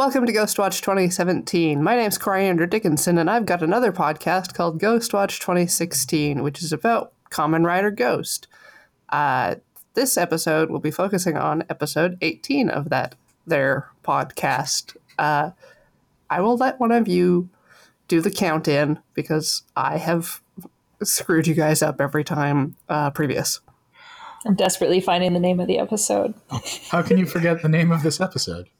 Welcome to Ghostwatch 2017. My name's Coriander Dickinson, and I've got another podcast called Ghostwatch 2016, which is about Kamen Rider Ghost. Uh, this episode will be focusing on episode 18 of that their podcast. Uh, I will let one of you do the count in because I have screwed you guys up every time uh, previous. I'm desperately finding the name of the episode How can you forget the name of this episode?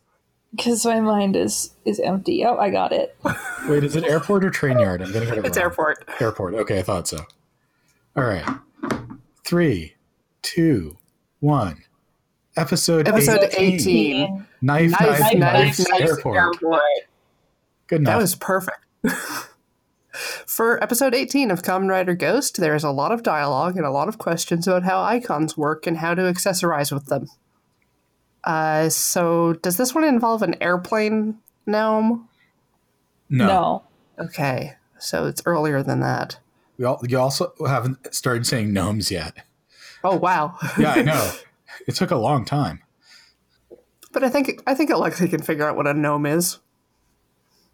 Because my mind is is empty. Oh, I got it. Wait, is it airport or train yard? I'm gonna get it It's wrong. airport. Airport. Okay, I thought so. All right. Three, two, one. Episode, Episode 18. 18. Knife, Knife, knife, knife, knife, knife, airport. Good That was perfect. For episode 18 of Kamen Rider Ghost, there is a lot of dialogue and a lot of questions about how icons work and how to accessorize with them. Uh, so, does this one involve an airplane gnome? no. No. Okay, so it's earlier than that. We all, you also haven't started saying gnomes yet. Oh wow! Yeah, I know. it took a long time. but I think I think Alexi can figure out what a gnome is,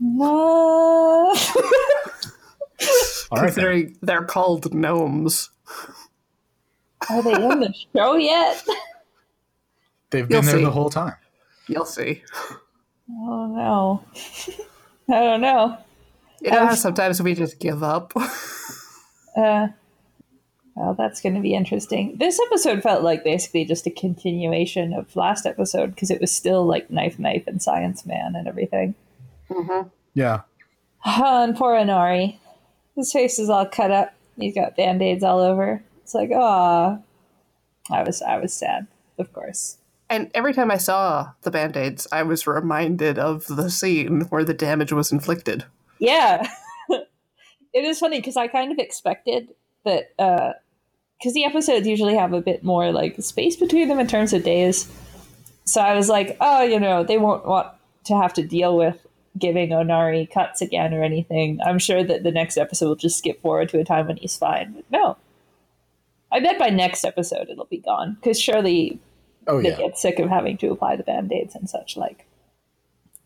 No. All right. then. considering they're called gnomes. Are they in the show yet? They've You'll been there see. the whole time. You'll see. Oh no. I don't know. You know how Um, sometimes we just give up. Uh, well, that's going to be interesting. This episode felt like basically just a continuation of last episode because it was still like knife, knife, and science man and everything. Yeah. Oh, and poor Onari, his face is all cut up. He's got band aids all over. It's like, ah, I was, I was sad, of course. And every time I saw the band aids, I was reminded of the scene where the damage was inflicted. Yeah. it is funny because I kind of expected that uh, because the episodes usually have a bit more like space between them in terms of days. So I was like, oh, you know, they won't want to have to deal with giving Onari cuts again or anything. I'm sure that the next episode will just skip forward to a time when he's fine. But no. I bet by next episode it'll be gone because surely Oh, they yeah. get sick of having to apply the band-aids and such like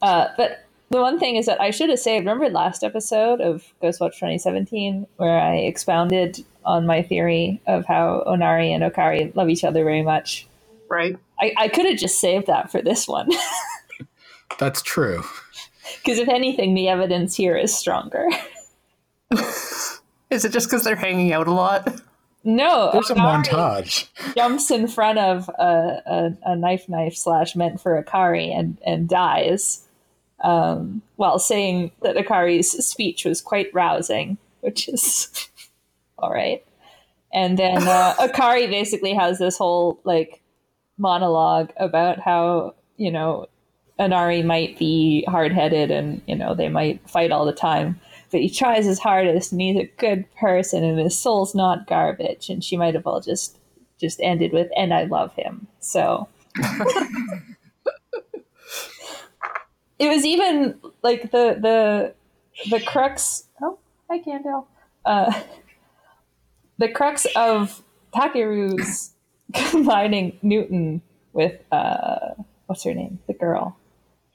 uh, but the one thing is that i should have saved remember last episode of ghostwatch 2017 where i expounded on my theory of how onari and akari love each other very much Right? i, I could have just saved that for this one That's true. because if anything the evidence here is stronger Is it just because they're hanging out a lot? No There's a montage. jumps in front of a, a, a knife knife slash meant for akari and, and dies. Um, while saying that akari's speech was quite rousing which is all right. And then uh, akari basically has this whole like monologue about how you know onari might be hard-headed and you know they might fight all the time but he tries his hardest and he's a good person and his soul's not garbage and she might have all just just ended with and i love him. So it was even like the the the crux oh i can't tell uh the crux of takeru's combining newton with uh what's her name? The girl.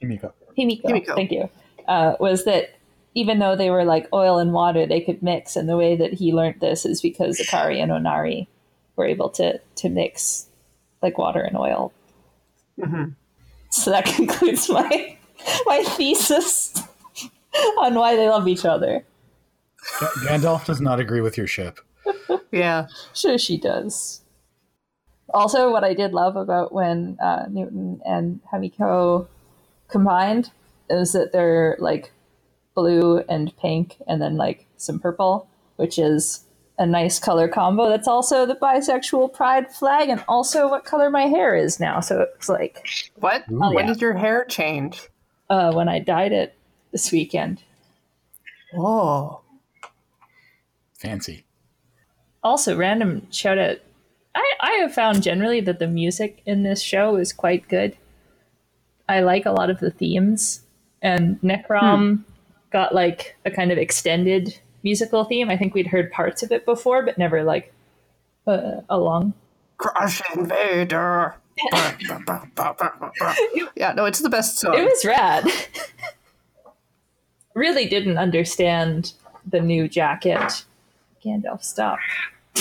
Himiko. Himiko, Himiko. thank you, uh, was that even though they were like oil and water, they could mix. And the way that he learned this is because Akari and Onari were able to to mix like water and oil. So that concludes my my thesis on why they love each other. Ga- Gandalf does not agree with your ship. Yeah. Sure, she does. Also, what I did love about when uh, Newton and Himiko combined is that they're like blue and pink, and then like some purple, which is a nice color combo. That's also the bisexual pride flag, and also what color my hair is now. So it's like What? Ooh. when yeah. did your hair change? uh, when I dyed it this weekend. Oh. Fancy. Also, random shout out. I, I have found generally that the music in this show is quite good. I like a lot of the themes, and Necrom got like a kind of extended musical theme. I think we'd heard parts of it before, but never like uh, along. Crush Invader. yeah, no, it's the best song. It was rad. really didn't understand the new jacket. Gandalf, stop.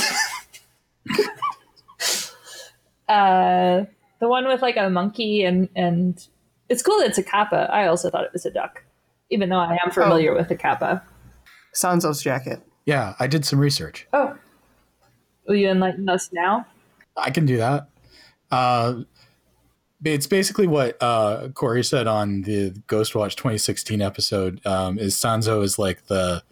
uh, the one with like a monkey and and it's cool that it's a kappa. I also thought it was a duck, even though I am familiar with the kappa. Sanzo's jacket. Yeah, I did some research. Oh, will you enlighten us now? I can do that. Uh, it's basically what uh, Corey said on the Ghostwatch 2016 episode. Um, is Sansa is like the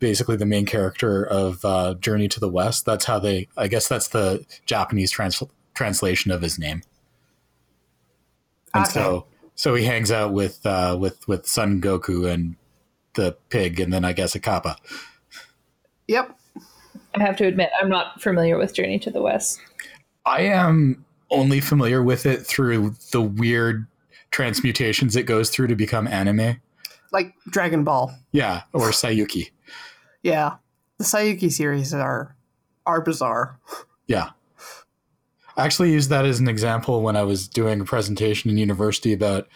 basically the main character of uh, Journey to the West. That's how they. I guess that's the Japanese trans- translation of his name. And Okay. so, so he hangs out with uh, with with Son Goku and the pig, and then I guess a kappa. Yep. I have to admit, I'm not familiar with Journey to the West. I am only familiar with it through the weird transmutations it goes through to become anime. Like Dragon Ball. Yeah, or Saiyuki. Yeah. The Saiyuki series are are bizarre. Yeah. I actually used that as an example when I was doing a presentation in university about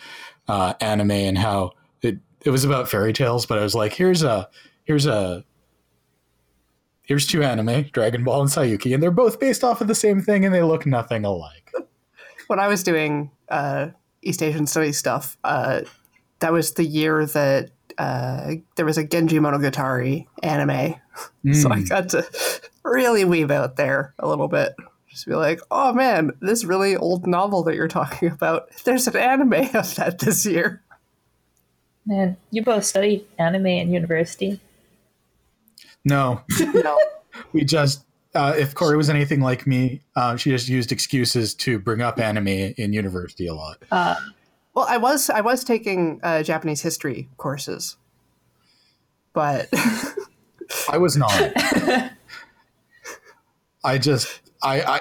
uh, anime and how it, it was about fairy tales, but I was like, here's a here's a here's two anime, Dragon Ball and Saiyuki, and they're both based off of the same thing and they look nothing alike. When I was doing uh, East Asian studies stuff, uh, that was the year that uh, there was a Genji Monogatari anime. So I Mm. got to really weave out there a little bit. Just be like, oh man, this really old novel that you're talking about, there's an anime of that this year. Man, you both studied anime in university. No, No. we just uh, if Corey was anything like me, uh, she just used excuses to bring up anime in university a lot. Uh, Well, I was I was taking uh, Japanese history courses, but I was not. I just I I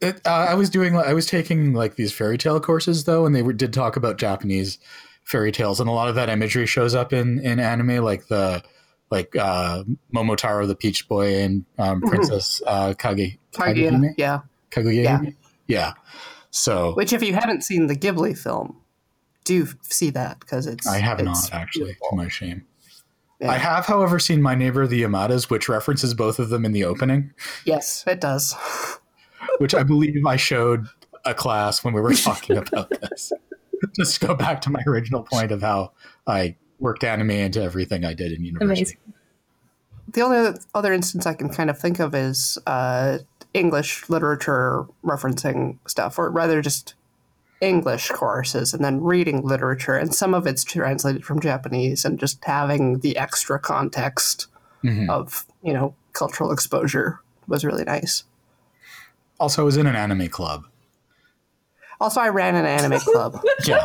it, uh, I was doing I was taking like these fairy tale courses though, and they were, did talk about Japanese fairy tales, and a lot of that imagery shows up in in anime, like the like uh, Momotaro the Peach Boy and um, Mhm. Princess uh, Kage Kaguya, Kagehime? yeah. Kaguya. Yeah. Yeah. So Which, if you haven't seen the Ghibli film, do see that because it's I have it's not actually, beautiful. to my shame. Yeah. I have, however, seen My Neighbor the Yamadas, which references both of them in the opening, Yes, it does. which I believe I showed a class when we were talking about this. Just to go back to my original point of how I worked anime into everything I did in university. amazing. The only other- other instance I can kind of think of is uh, English literature referencing stuff, or rather just English courses, and then reading literature, and some of it's translated from Japanese, and just having the extra context Mhm. of you know cultural exposure was really nice. Also, I was in an anime club. Also, I ran an anime club. Yeah.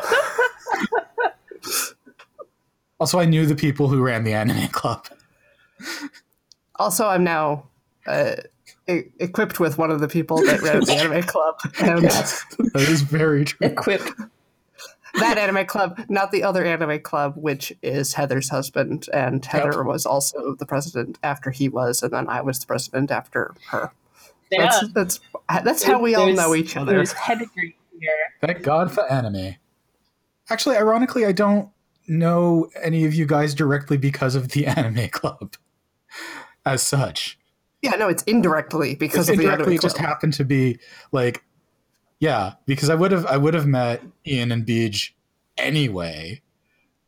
also, I knew the people who ran the anime club. Also, I'm now uh, e- equipped with one of the people that ran the anime club, and That is very true. Equipped. that anime club, not the other anime club, which is Heather's husband, and Heather was also the president after he was, and then I was the president after her. Yeah. That's that's that's how we all There's- know each other. There's pedigree here. Thank God for anime. Actually, ironically, I don't know any of you guys directly because of the anime club as such. Yeah, no, it's indirectly because of indirectly anime it just club. happened to be like yeah because i would have i would have met ian and beej anyway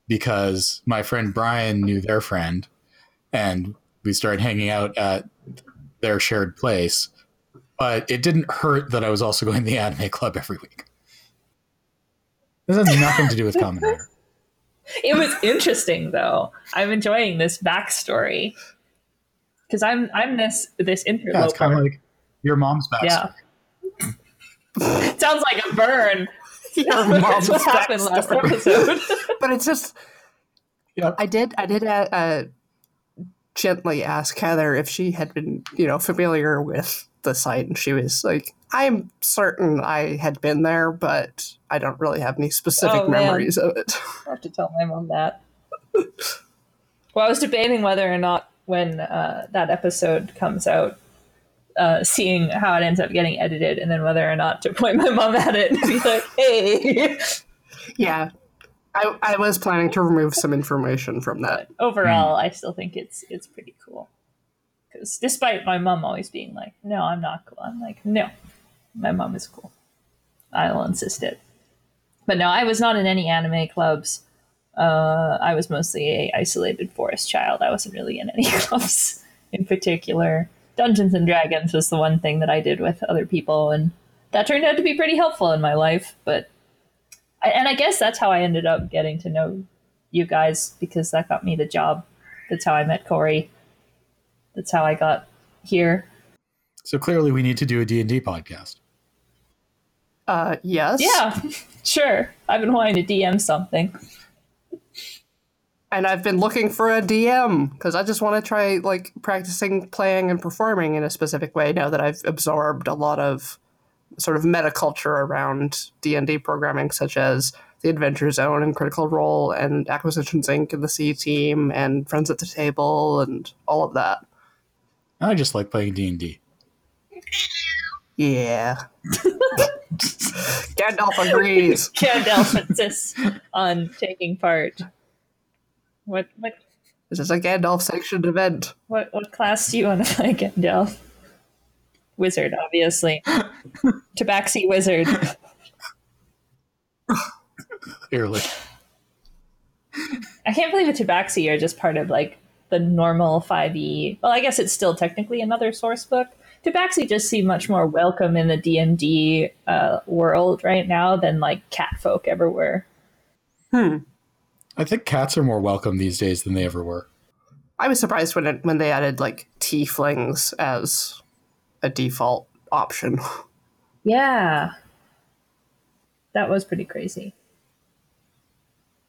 because my friend brian knew their friend and we started hanging out at their shared place but it didn't hurt that i was also going to the anime club every week this has nothing to do with kamen rider It was interesting though. I'm enjoying this backstory because I'm I'm this this interloper. yeah it's kind of like your mom's backstory Yeah. Sounds like a burn. Your mom's what happened last episode. but it's just Yep. I did I did uh, uh, gently ask Heather if she had been you know familiar with the site, and she was like, "I'm certain I had been there, but I don't really have any specific Oh, memories of it." I have to tell my mom that. Well, I was debating whether or not when uh, that episode comes out uh, seeing how it ends up getting edited, and then whether or not to point my mom at it and be like, "Hey." Yeah. I, I was planning to remove some information from that. Overall, I still think it's it's pretty cool. Because despite my mom always being like, "No, I'm not cool," I'm like, "No, my mom is cool. I will insist it." But no, I was not in any anime clubs. Uh, I was mostly a isolated forest child. I wasn't really in any clubs in particular. Dungeons and Dragons was the one thing that I did with other people, and that turned out to be pretty helpful in my life. But I, and I guess that's how I ended up getting to know you guys because that got me the job. That's how I met Corey. That's how I got here. So clearly, we need to do a D and D podcast. Uh, yes. Yeah, sure. I've been wanting to DM something. And I've been looking for a DM because I just want to try like practicing playing and performing in a specific way now that I've absorbed a lot of sort of meta culture around D&D programming such as the Adventure Zone and Critical Role and Acquisitions Inc. and the C Team and Friends at the Table and all of that. I just like playing D and D. Yeah. Gandalf agrees. Gandalf insists on taking part. What what This is a Gandalf sanctioned event. what what class do you want to play Gandalf? Wizard, obviously. Tabaxi wizard. Clearly, I can't believe a Tabaxi are just part of like the normal 5e. Well, I guess it's still technically another source book. Tabaxi just seem much more welcome in the D&D uh, world right now than like catfolk ever were. I think cats are more welcome these days than they ever were. I was surprised when it, when they added like tieflings as a default option. Yeah. That was pretty crazy.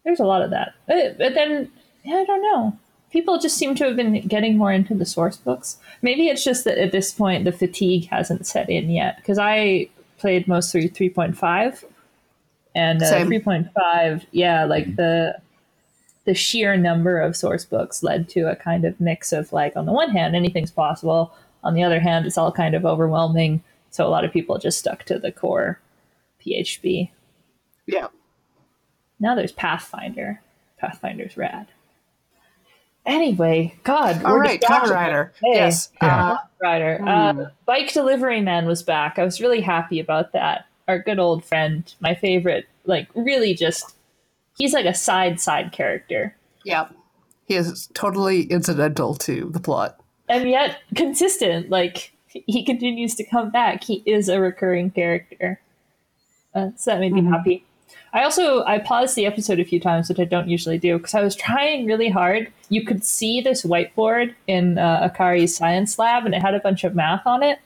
There's a lot of that. But, but then, yeah, I don't know. People just seem to have been getting more into the source books. Maybe it's just that at this point the fatigue hasn't set in yet. Because I played mostly 3.5. And uh, 3.5, yeah, like the the sheer number of source books led to a kind of mix of like on the one hand anything's possible on the other hand it's all kind of overwhelming so a lot of people just stuck to the core PHB Yeah. now there's pathfinder pathfinder's rad anyway god all right distracted. Rider. Hey. Yes. Yeah. Uh, Rider. Uh, Bike Delivery Man was back. I was really happy about that. Our good old friend, my favorite, like really just he's like a side side character. yeah. He is totally incidental to the plot. And yet consistent. Like he continues to come back. He is a recurring character. Uh, so that made me happy. I also I paused the episode a few times, which I don't usually do, because I was trying really hard. You could see this whiteboard in uh, Akari's science lab, and it had a bunch of math on it.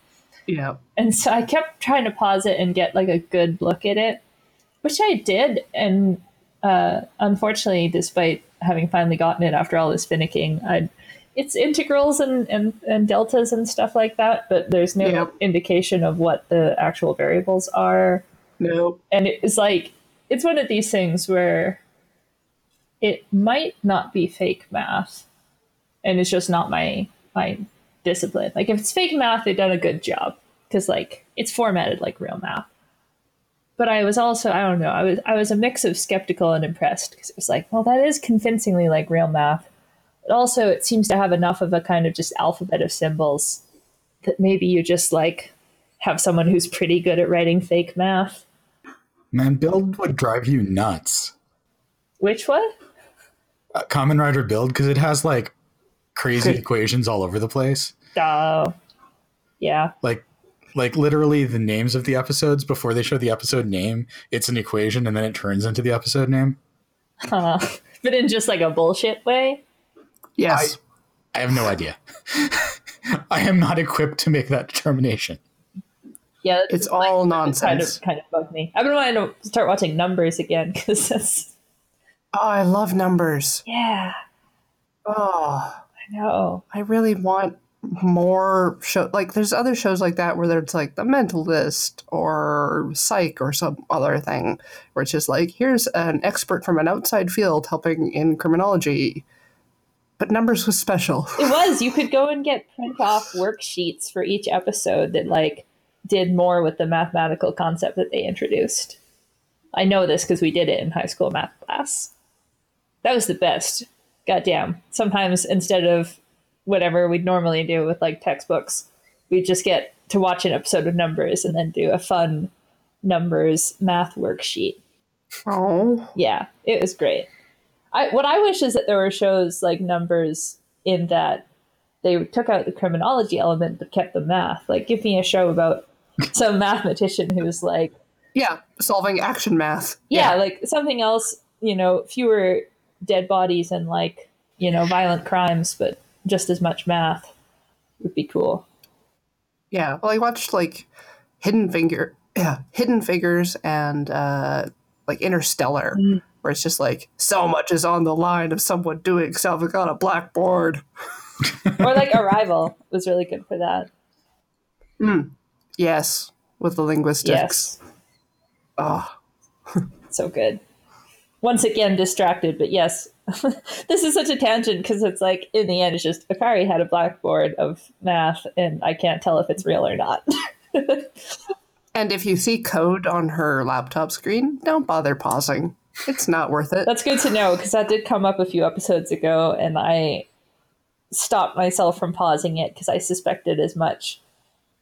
Yeah. And so I kept trying to pause it and get like a good look at it, which I did. And uh, unfortunately, despite having finally gotten it after all this finicking, I it's integrals and, and, and deltas and stuff like that, but there's no indication of what the actual variables are. No. And it's like it's one of these things where it might not be fake math, and it's just not my my discipline. Like if it's fake math, they've done a good job because like it's formatted like real math. But I was also I don't know I was I was a mix of skeptical and impressed because it was like well that is convincingly like real math, but also it seems to have enough of a kind of just alphabet of symbols that maybe you just like have someone who's pretty good at writing fake math. Man, build would drive you nuts. Which one? Uh, Kamen Rider build because it has like crazy equations all over the place. Oh, yeah. Like, like literally the names of the episodes before they show the episode name, it's an equation and then it turns into the episode name. Huh. but in just like a bullshit way. Yes. I have no idea. I am not equipped to make that determination. Yeah, that's It's all kind nonsense. of kind of bugged me. I've been wanting to start watching Numbers again because that's Oh, I love numbers. yeah. Oh, I know. I really want more show like there's other shows like that where there's like the mentalist or psych or some other thing where it's just like here's an expert from an outside field helping in criminology but numbers was special. It was. You could go and get print off worksheets for each episode that like did more with the mathematical concept that they introduced. I know this because we did it in high school math class. That was the best. Goddamn. Sometimes instead of whatever we'd normally do with like textbooks, we'd just get to watch an episode of numbers and then do a fun numbers math worksheet. Oh, Yeah, it was great. I what I wish is that there were shows like numbers in that they took out the criminology element but kept the math. Like give me a show about some mathematician who's like yeah, solving action math. yeah, like something else, you know, fewer dead bodies and like, you know, violent crimes but just as much math would be cool. Yeah, well, I watched like Hidden Finger, yeah, Hidden Figures, and uh, like Interstellar, Mm. where it's just like so much is on the line of someone doing something on a blackboard. Or like Arrival was really good for that. Mm. Yes, with the linguistics. Yes. Oh, so good. Once again, distracted, but yes, this is such a tangent because it's like in the end, it's just Akari had a blackboard of math, and I can't tell if it's real or not. and if you see code on her laptop screen, don't bother pausing. It's not worth it. That's good to know because that did come up a few episodes ago, and I stopped myself from pausing it because I suspected as much.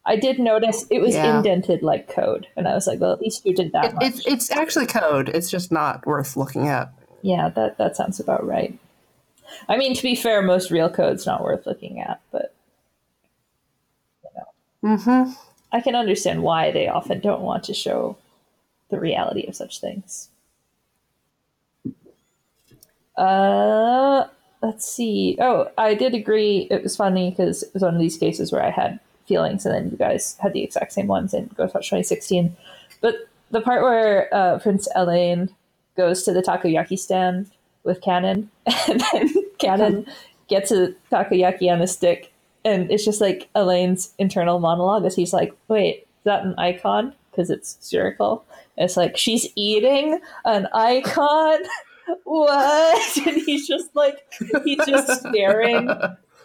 I did notice it was Yeah. indented like code, and I was like, "Well, at least you did that It, much." it's it's actually code. It's just not worth looking at. Yeah, that that sounds about right. I mean, to be fair, most real code's not worth looking at, but Mm-hmm. I can understand why they often don't want to show the reality of such things. Uh, let's see. Oh, I did agree. It was funny because it was one of these cases where I had feelings, and then you guys had the exact same ones in Ghostwatch 2016. But the part where uh, Prince Elaine goes to the takoyaki stand with Kanon, and then Kanon gets a takoyaki on a stick, and it's just like Alain's internal monologue as he's like, "Wait, is that an icon? Because it's spherical." And it's like she's eating an icon. What? And he's just like he's just staring,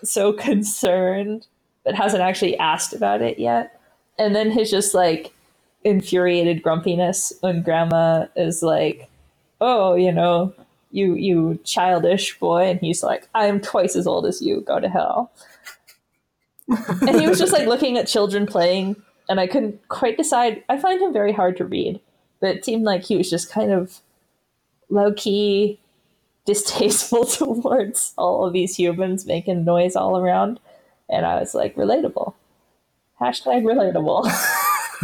so concerned, but hasn't actually asked about it yet. And then his just like infuriated grumpiness when Grandma is like, "Oh, you know." You, you childish boy, and he's like, I'm twice as old as you. Go to hell and he was just like looking at children playing and i couldn't quite decide i find him very hard to read but it seemed like he was just kind of low-key distasteful towards all of these humans making noise all around and i was like relatable hashtag relatable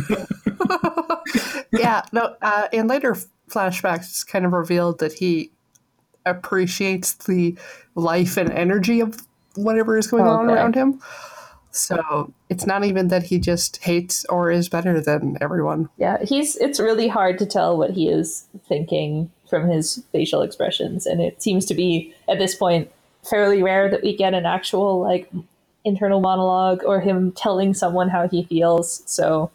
yeah, no. Uh, in later flashbacks, kind of revealed that he appreciates the life and energy of whatever is going oh, on around him. So it's not even that he just hates or is better than everyone. yeah he's it's really hard to tell what he is thinking from his facial expressions and it seems to be at this point fairly rare that we get an actual like internal monologue or him telling someone how he feels so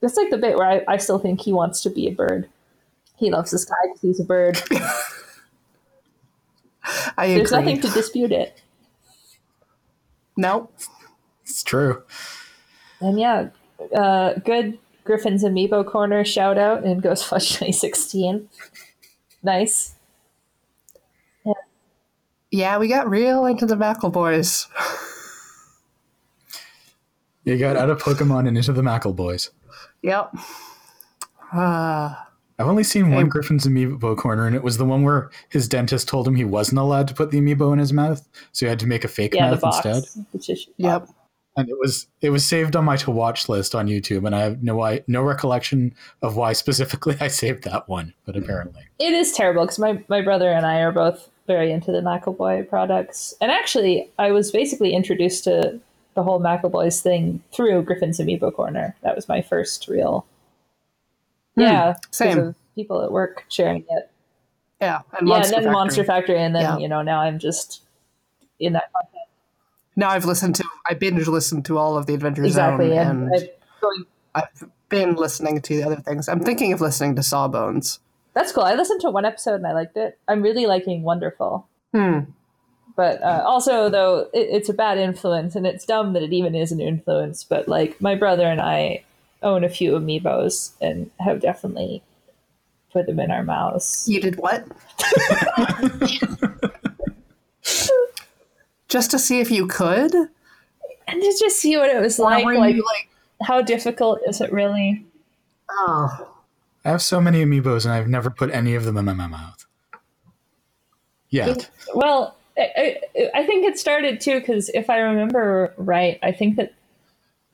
that's like the bit where I, I still think he wants to be a bird he loves the sky because he's a bird I there's agree. nothing to dispute it no, It's true. and yeah uh, good griffin's amiibo corner shout out in ghostwatch 2016 nice yeah, we got real into the McElroy boys. You got out of Pokemon and into the McElroy Boys. Yep. Uh, I've only seen one Griffin's amiibo corner, and it was the one where his dentist told him he wasn't allowed to put the amiibo in his mouth, so he had to make a fake yeah the mouth box instead. the tissue yep. And it was it was saved on my to watch list on YouTube, and I have no I, no recollection of why specifically I saved that one, but apparently. It is terrible because my, my brother and I are both very into the McElroy products. And actually, I was basically introduced to the whole McElroys thing through Griffin's Amiibo Corner. That was my first real. Yeah, 'cause same. people at work sharing it. Yeah. And yeah, Monster and then Factory. Monster Factory, and then, Yeah. you know, now I'm just in that content. Now I've listened to, I binge listened to all of the Adventure Exactly. Zone, And, and going, I've been listening to the other things. I'm thinking of listening to Sawbones. that's cool. I listened to one episode and I liked it. I'm really liking Wonderful. Hmm. but uh, also though it, it's a bad influence and it's dumb that it even is an influence but like my brother and i own a few amiibos and have definitely put them in our mouths You did what? Just to see if you could? and to just see what it was Or like like you like, how difficult is it really oh, I have so many amiibos and I've never put any of them in my mouth. Yet. well i, I, I think it started too because if i remember right i think that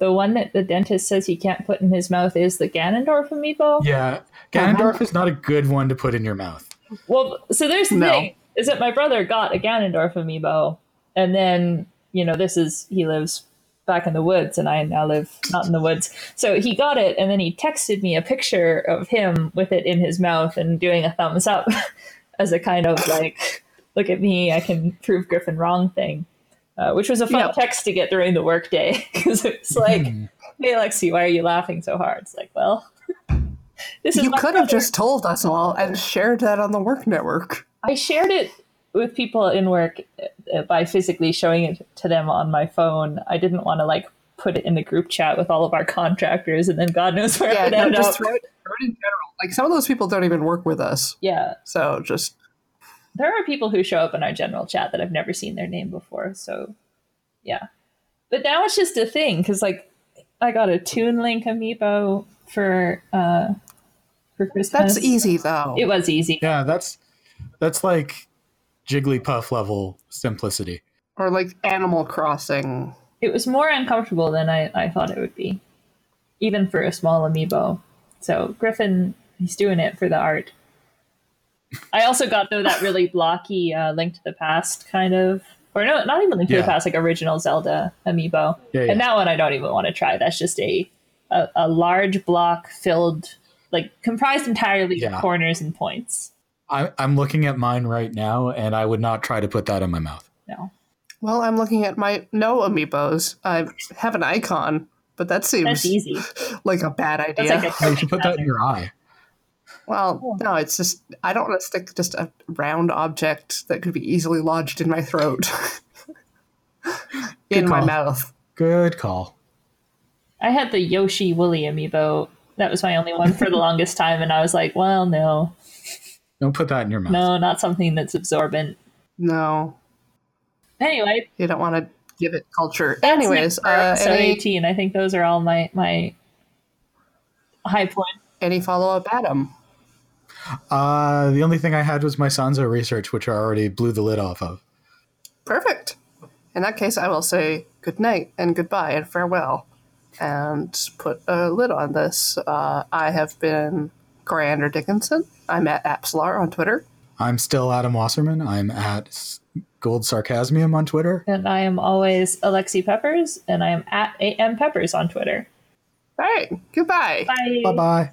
the one that the dentist says he can't put in his mouth is the ganondorf amiibo Yeah. Ganondorf is not a good one to put in your mouth. Well, so there's the No. thing is that my brother got a Ganondorf amiibo, and then you know this is he lives back in the woods, and I now live not in the woods. So he got it, and then he texted me a picture of him with it in his mouth and doing a thumbs up as a kind of like, look at me, I can prove Griffin wrong thing. Uh, which was a fun Yeah. text to get during the workday because it's like, hey Lexi, why are you laughing so hard? It's like, well, this is you my could have just told us all and shared that on the work network. I shared it with people in work uh, by physically showing it to them on my phone. I didn't want to like put it in the group chat with all of our contractors, and then God knows where Yeah, it would no, end just up. throw it, throw it in general. Like some of those people don't even work with us. Yeah, So just there are people who show up in our general chat that I've never seen their name before. So, yeah, but now it's just a thing because like I got a Toon Link amiibo for uh for Christmas. that's easy though. It was easy. Yeah, that's that's like Jigglypuff level simplicity. or like Animal Crossing. it was more uncomfortable than I, I thought it would be, even for a small amiibo. So Griffin, he's doing it for the art. I also got though that really blocky uh, Link to the Past kind of, or no, not even Link to Yeah. the Past, like original Zelda amiibo. Yeah, yeah. And that one I don't even want to try. That's just a a, a large block filled, like comprised entirely Yeah. of corners and points. I, I'm looking at mine right now, and I would not try to put that in my mouth. No, Well, I'm looking at my no amiibos. I have an icon, but that seems that's easy. like a bad idea. That's like a you should put that in your eye. Well, no, it's just I don't want to stick just a round object that could be easily lodged in my throat, in my mouth. Good call. I had the Yoshi Woolly amiibo. That was my only one for the longest time, and I was like, well, no, Don't put that in your mouth. no, not something that's absorbent. No, Anyway, you don't want to give it culture. that's Anyways, it for uh, episode any, 18. I think those are all my my high points. any follow up, Adam? Uh, the only thing I had was my Sanzo research, which I already blew the lid off of. Perfect. In that case, I will say good night and goodbye and farewell, and put a lid on this. Uh, I have been Coriander Dickinson. I'm at Apslar on Twitter. I'm still Adam Wasserman. I'm at Gold Sarcasmium on Twitter. And I am always Alexi Peppers, and I am at am Peppers on Twitter. All right. Goodbye. Bye. Bye bye.